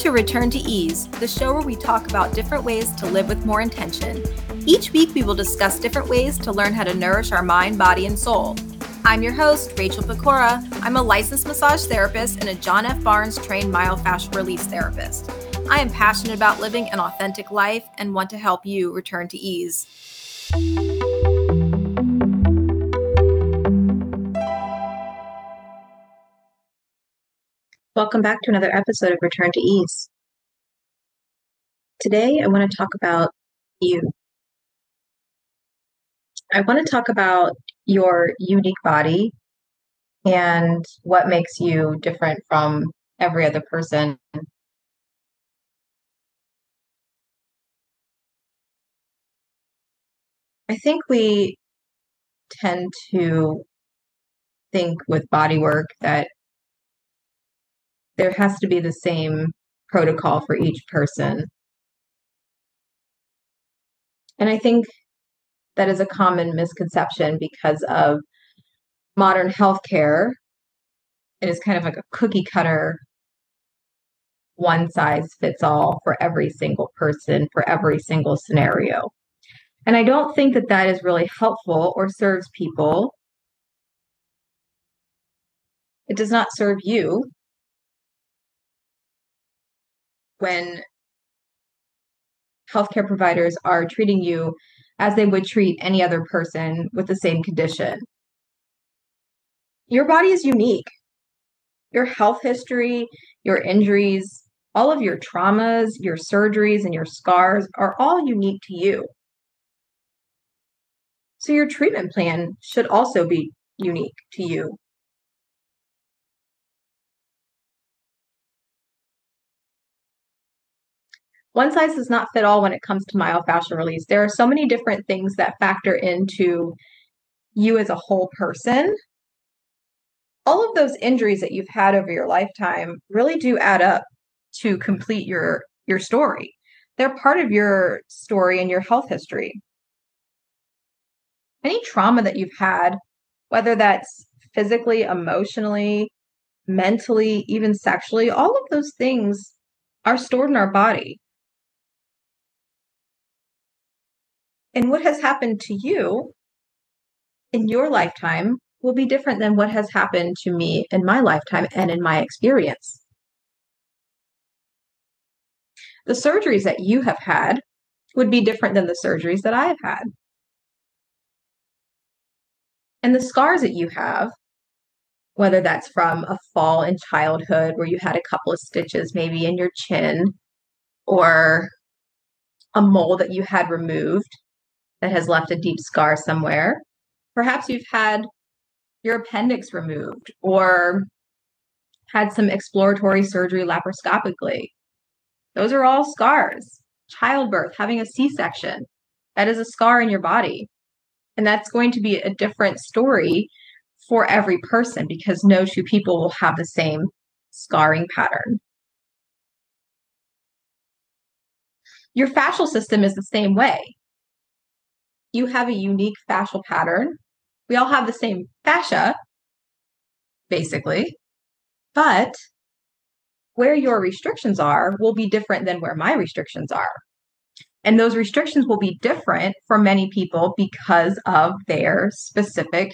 to Return to Ease, the show where we talk about different ways to live with more intention. Each week, we will discuss different ways to learn how to nourish our mind, body, and soul. I'm your host, Rachel Pecora. I'm a licensed massage therapist and a John F. Barnes trained myofascial release therapist. I am passionate about living an authentic life and want to help you return to ease. Welcome back to another episode of Return to Ease. Today, I want to talk about you. I want to talk about your unique body and what makes you different from every other person. I think we tend to think with body work that there has to be the same protocol for each person. And I think that is a common misconception because of modern healthcare. It is kind of like a cookie cutter, one size fits all for every single person, for every single scenario. And I don't think that that is really helpful or serves people. It does not serve you when healthcare providers are treating you as they would treat any other person with the same condition. Your body is unique. Your health history, your injuries, all of your traumas, your surgeries, and your scars are all unique to you. So, your treatment plan should also be unique to you. One size does not fit all when it comes to myofascial release. There are so many different things that factor into you as a whole person. All of those injuries that you've had over your lifetime really do add up to complete your your story. They're part of your story and your health history. Any trauma that you've had, whether that's physically, emotionally, mentally, even sexually, all of those things are stored in our body. And what has happened to you in your lifetime will be different than what has happened to me in my lifetime and in my experience. The surgeries that you have had would be different than the surgeries that I've had. And the scars that you have, whether that's from a fall in childhood where you had a couple of stitches maybe in your chin, or a mole that you had removed that has left a deep scar somewhere. Perhaps you've had your appendix removed or had some exploratory surgery laparoscopically. Those are all scars. Childbirth, having a C section, that is a scar in your body. And that's going to be a different story for every person because no two people will have the same scarring pattern. Your fascial system is the same way you have a unique fascial pattern. We all have the same fascia, basically, but where your restrictions are will be different than where my restrictions are. And those restrictions will be different for many people because of their specific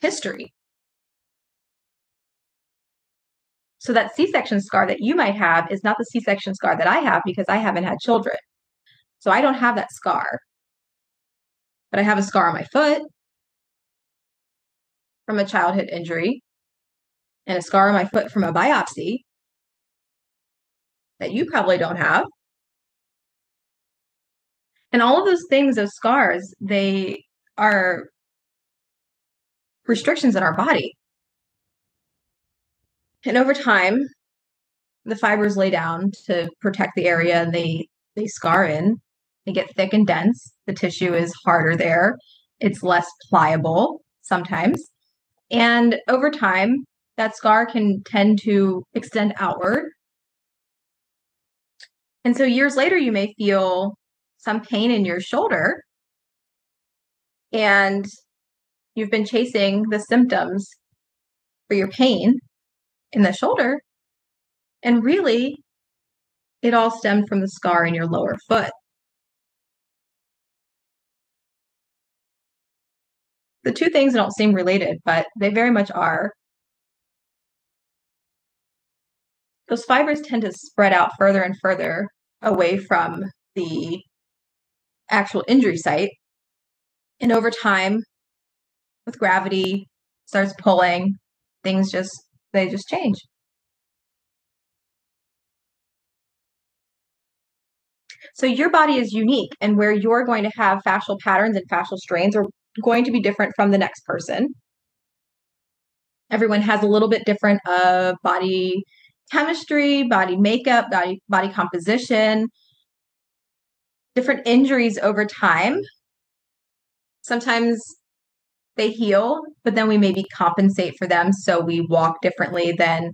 history. So, that C section scar that you might have is not the C section scar that I have because I haven't had children. So, I don't have that scar but I have a scar on my foot from a childhood injury and a scar on my foot from a biopsy that you probably don't have. And all of those things, those scars, they are restrictions in our body. And over time, the fibers lay down to protect the area and they they scar in they get thick and dense. The tissue is harder there. It's less pliable sometimes. And over time, that scar can tend to extend outward. And so years later, you may feel some pain in your shoulder. And you've been chasing the symptoms for your pain in the shoulder. And really, it all stemmed from the scar in your lower foot. The two things don't seem related, but they very much are. Those fibers tend to spread out further and further away from the actual injury site. And over time, with gravity, starts pulling, things just they just change. So your body is unique, and where you're going to have fascial patterns and fascial strains are going to be different from the next person. Everyone has a little bit different uh, body chemistry, body makeup, body body composition, different injuries over time. Sometimes they heal, but then we maybe compensate for them. So we walk differently than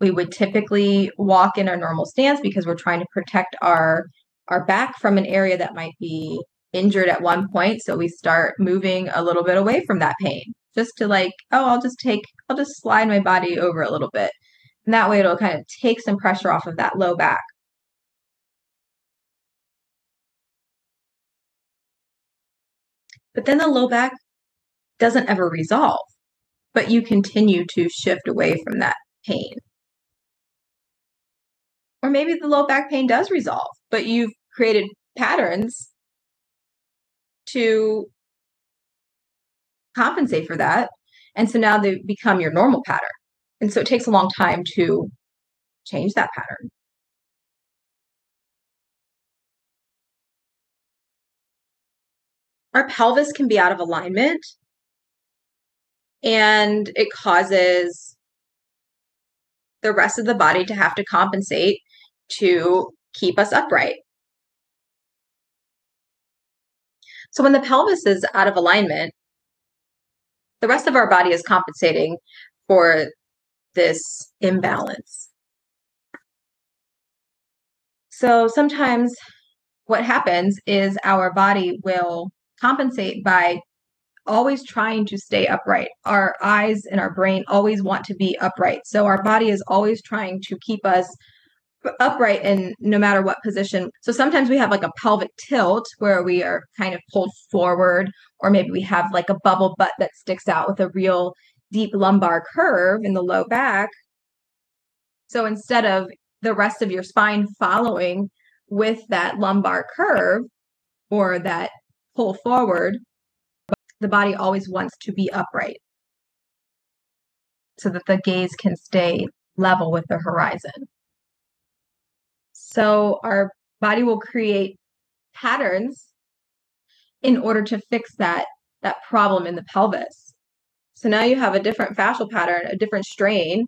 we would typically walk in our normal stance because we're trying to protect our our back from an area that might be injured at one point. So we start moving a little bit away from that pain just to like, oh, I'll just take, I'll just slide my body over a little bit. And that way it'll kind of take some pressure off of that low back. But then the low back doesn't ever resolve, but you continue to shift away from that pain. Or maybe the low back pain does resolve, but you've created patterns to compensate for that. And so now they become your normal pattern. And so it takes a long time to change that pattern. Our pelvis can be out of alignment and it causes the rest of the body to have to compensate to keep us upright. So when the pelvis is out of alignment, the rest of our body is compensating for this imbalance. So sometimes what happens is our body will compensate by always trying to stay upright. Our eyes and our brain always want to be upright. So our body is always trying to keep us upright in no matter what position. So sometimes we have like a pelvic tilt where we are kind of pulled forward, or maybe we have like a bubble butt that sticks out with a real deep lumbar curve in the low back. So instead of the rest of your spine following with that lumbar curve or that pull forward, the body always wants to be upright so that the gaze can stay level with the horizon. So our body will create patterns in order to fix that that problem in the pelvis. So now you have a different fascial pattern, a different strain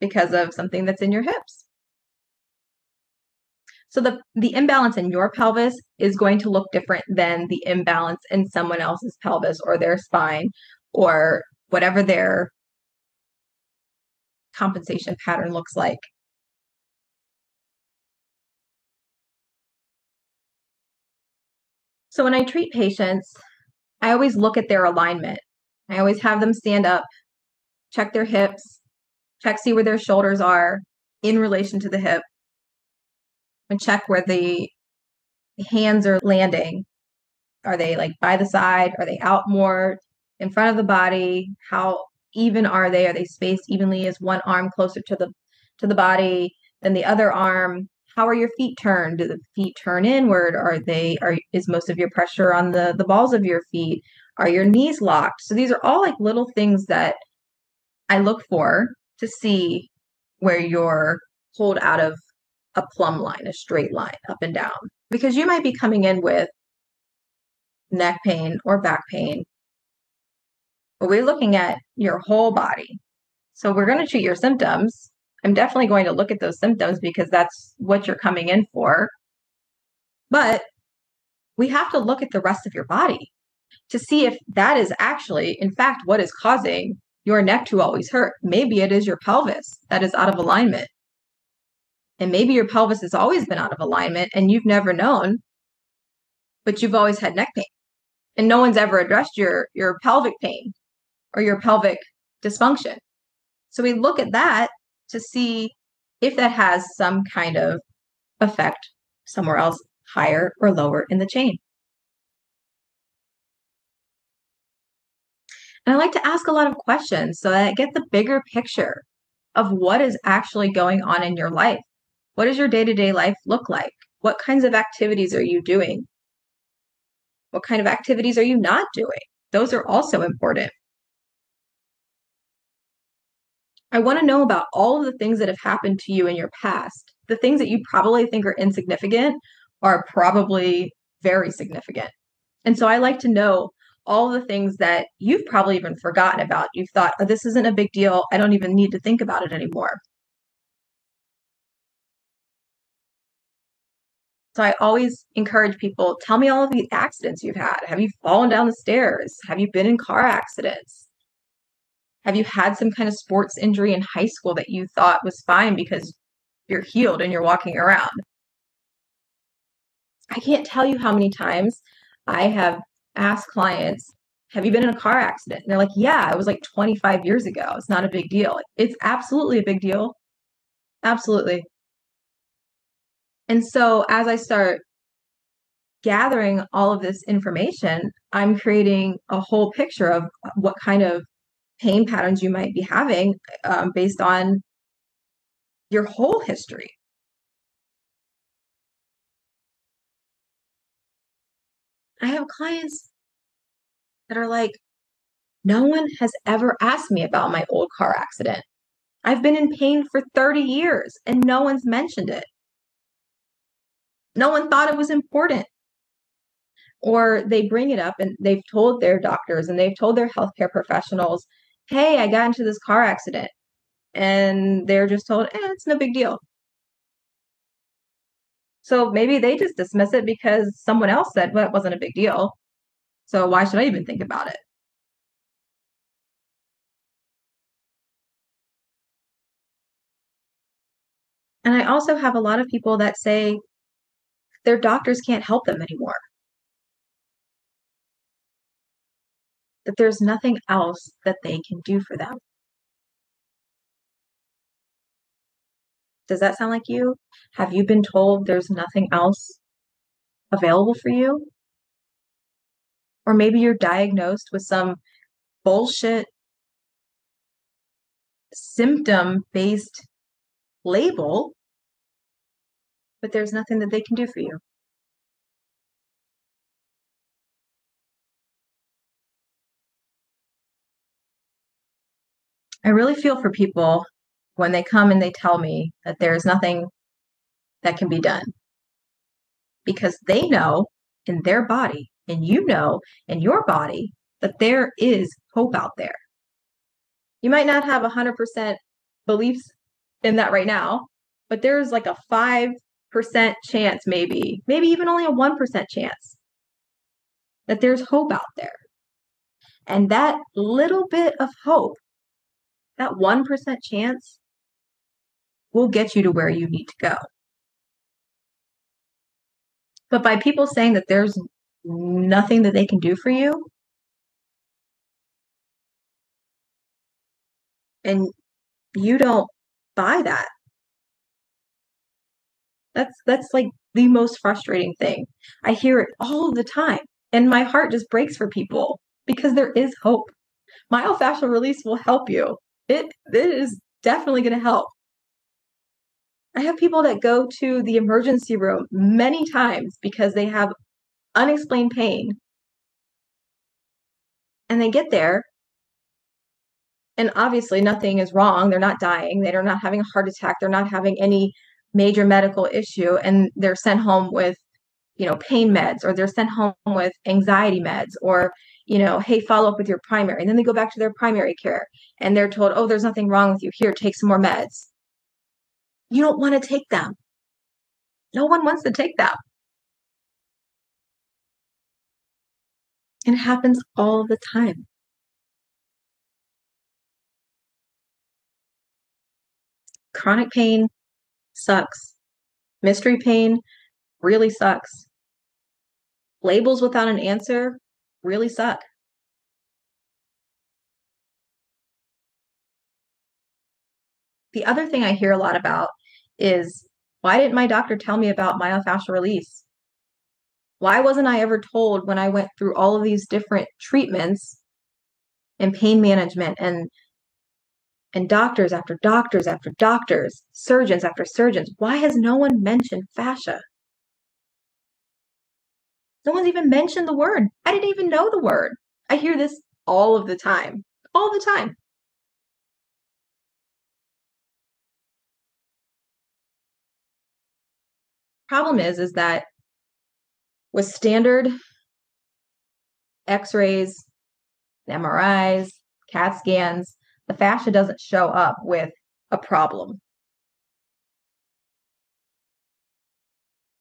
because of something that's in your hips. So the the imbalance in your pelvis is going to look different than the imbalance in someone else's pelvis or their spine or whatever their compensation pattern looks like. So when I treat patients, I always look at their alignment. I always have them stand up, check their hips, check see where their shoulders are in relation to the hip, and check where the hands are landing. Are they like by the side? Are they out more in front of the body? How even are they? Are they spaced evenly? Is one arm closer to the to the body than the other arm? How are your feet turned? Do the feet turn inward? Are they are is most of your pressure on the the balls of your feet? Are your knees locked? So these are all like little things that I look for to see where you're pulled out of a plumb line, a straight line up and down. Because you might be coming in with neck pain or back pain but we're looking at your whole body. So we're going to treat your symptoms. I'm definitely going to look at those symptoms because that's what you're coming in for. But we have to look at the rest of your body to see if that is actually, in fact, what is causing your neck to always hurt. Maybe it is your pelvis that is out of alignment. And maybe your pelvis has always been out of alignment and you've never known, but you've always had neck pain. And no one's ever addressed your, your pelvic pain or your pelvic dysfunction. So we look at that to see if that has some kind of effect somewhere else, higher or lower in the chain. And I like to ask a lot of questions so that I get the bigger picture of what is actually going on in your life. What does your day to day life look like? What kinds of activities are you doing? What kind of activities are you not doing? Those are also important. I want to know about all of the things that have happened to you in your past. The things that you probably think are insignificant are probably very significant. And so I like to know all the things that you've probably even forgotten about. You've thought, oh, this isn't a big deal. I don't even need to think about it anymore. So I always encourage people tell me all of the accidents you've had. Have you fallen down the stairs? Have you been in car accidents? Have you had some kind of sports injury in high school that you thought was fine because you're healed and you're walking around? I can't tell you how many times I have asked clients, Have you been in a car accident? And they're like, Yeah, it was like 25 years ago. It's not a big deal. It's absolutely a big deal. Absolutely. And so as I start gathering all of this information, I'm creating a whole picture of uh, what kind of pain patterns you might be having um, based on your whole history. I have clients that are like, no one has ever asked me about my old car accident. I've been in pain for 30 years and no one's mentioned it. No one thought it was important. Or they bring it up and they've told their doctors and they've told their healthcare professionals, hey, I got into this car accident. And they're just told, eh, it's no big deal. So maybe they just dismiss it because someone else said, well, it wasn't a big deal. So why should I even think about it? And I also have a lot of people that say their doctors can't help them anymore. That there's nothing else that they can do for them. Does that sound like you? Have you been told there's nothing else available for you? Or maybe you're diagnosed with some bullshit symptom based label, but there's nothing that they can do for you. I really feel for people when they come and they tell me that there's nothing that can be done because they know in their body and you know in your body that there is hope out there. You might not have 100% beliefs in that right now, but there's like a 5% chance, maybe, maybe even only a 1% chance that there's hope out there. And that little bit of hope, that 1% chance, will get you to where you need to go. But by people saying that there's nothing that they can do for you, and you don't buy that. That's that's like the most frustrating thing. I hear it all the time and my heart just breaks for people because there is hope. Myofascial release will help you. It it is definitely going to help. I have people that go to the emergency room many times because they have unexplained pain. And they get there, and obviously nothing is wrong. They're not dying. They're not having a heart attack. They're not having any major medical issue. And they're sent home with, you know, pain meds, or they're sent home with anxiety meds, or, you know, hey, follow up with your primary. And then they go back to their primary care and they're told, oh, there's nothing wrong with you. Here, take some more meds you don't want to take them. No one wants to take them. It happens all the time. Chronic pain sucks. Mystery pain really sucks. Labels without an answer really suck. The other thing I hear a lot about is why didn't my doctor tell me about myofascial release? Why wasn't I ever told when I went through all of these different treatments and pain management and and doctors after doctors after doctors, surgeons after surgeons, why has no one mentioned fascia? No one's even mentioned the word. I didn't even know the word. I hear this all of the time. All the time. Problem is is that with standard x-rays, MRIs, CAT scans, the fascia doesn't show up with a problem.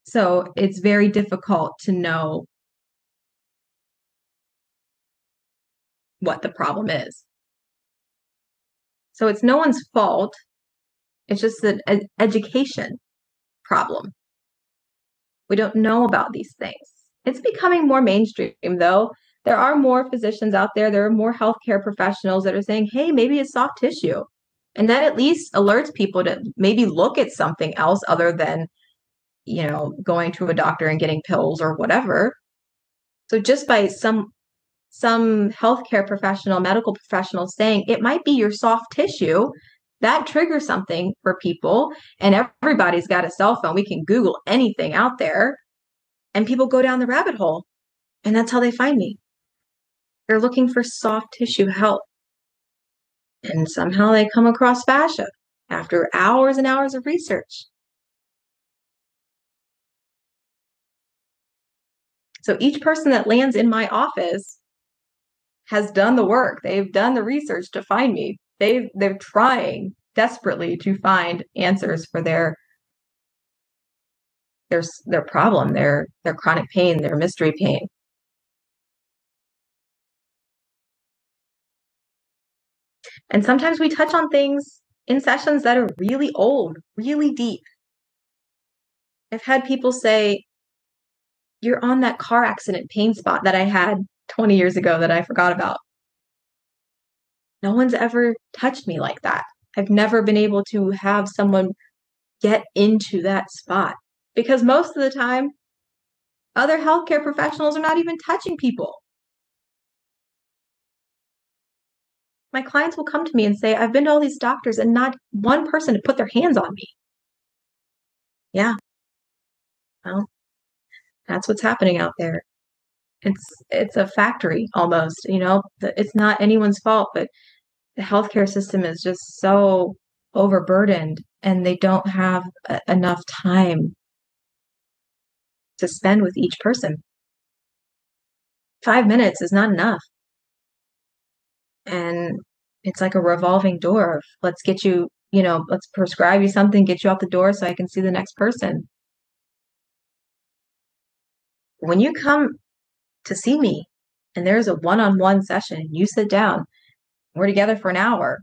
So it's very difficult to know what the problem is. So it's no one's fault. It's just an ed- education problem. We don't know about these things. It's becoming more mainstream, though. There are more physicians out there, there are more healthcare professionals that are saying, hey, maybe it's soft tissue. And that at least alerts people to maybe look at something else other than, you know, going to a doctor and getting pills or whatever. So just by some some healthcare professional, medical professional saying it might be your soft tissue, that triggers something for people. And everybody's got a cell phone. We can Google anything out there. And people go down the rabbit hole. And that's how they find me. They're looking for soft tissue help. And somehow they come across fascia after hours and hours of research. So each person that lands in my office has done the work. They've done the research to find me. They they're trying desperately to find answers for their their their problem, their their chronic pain, their mystery pain. And sometimes we touch on things in sessions that are really old, really deep. I've had people say, You're on that car accident pain spot that I had 20 years ago that I forgot about. No one's ever touched me like that. I've never been able to have someone get into that spot because most of the time, other healthcare professionals are not even touching people. My clients will come to me and say, I've been to all these doctors and not one person to put their hands on me. Yeah. Well, that's what's happening out there. It's it's a factory almost, you know. It's not anyone's fault, but the healthcare system is just so overburdened and they don't have a, enough time to spend with each person. Five minutes is not enough. And it's like a revolving door let's get you, you know, let's prescribe you something, get you out the door so I can see the next person. When you come to see me and there's a one on one session, you sit down, we're together for an hour.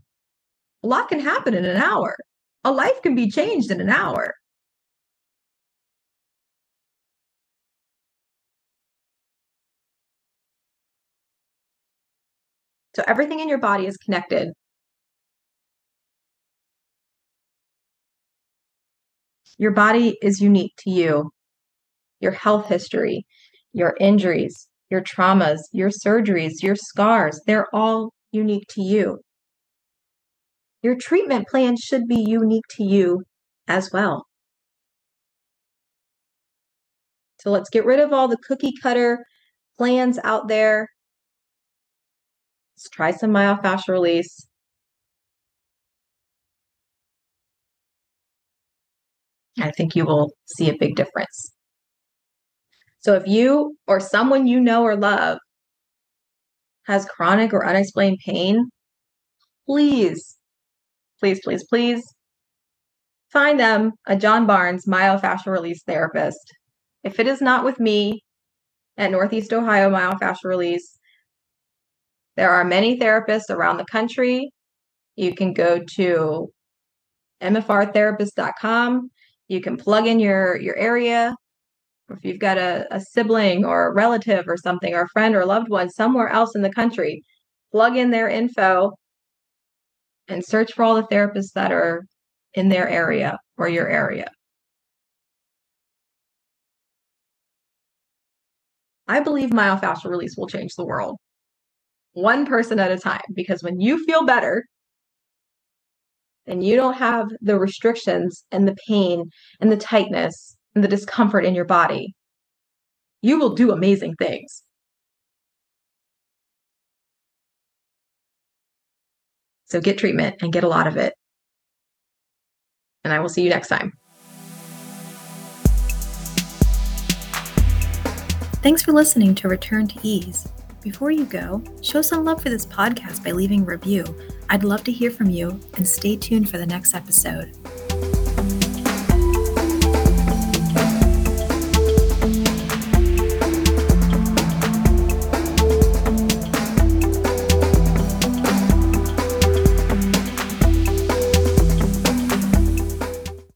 A lot can happen in an hour. A life can be changed in an hour. So everything in your body is connected. Your body is unique to you. Your health history, your injuries, your traumas, your surgeries, your scars, they're all unique to you. Your treatment plan should be unique to you as well. So let's get rid of all the cookie cutter plans out there. Let's try some myofascial release. I think you will see a big difference. So if you or someone you know or love has chronic or unexplained pain, please, please, please, please find them a John Barnes myofascial release therapist. If it is not with me at Northeast Ohio Myofascial Release, there are many therapists around the country. You can go to mfrtherapist.com. You can plug in your, your area if you've got a, a sibling or a relative or something, or a friend or a loved one somewhere else in the country, plug in their info and search for all the therapists that are in their area or your area. I believe myofascial release will change the world one person at a time because when you feel better and you don't have the restrictions and the pain and the tightness and the discomfort in your body, you will do amazing things. So get treatment and get a lot of it. And I will see you next time. Thanks for listening to Return to Ease. Before you go, show some love for this podcast by leaving a review. I'd love to hear from you and stay tuned for the next episode.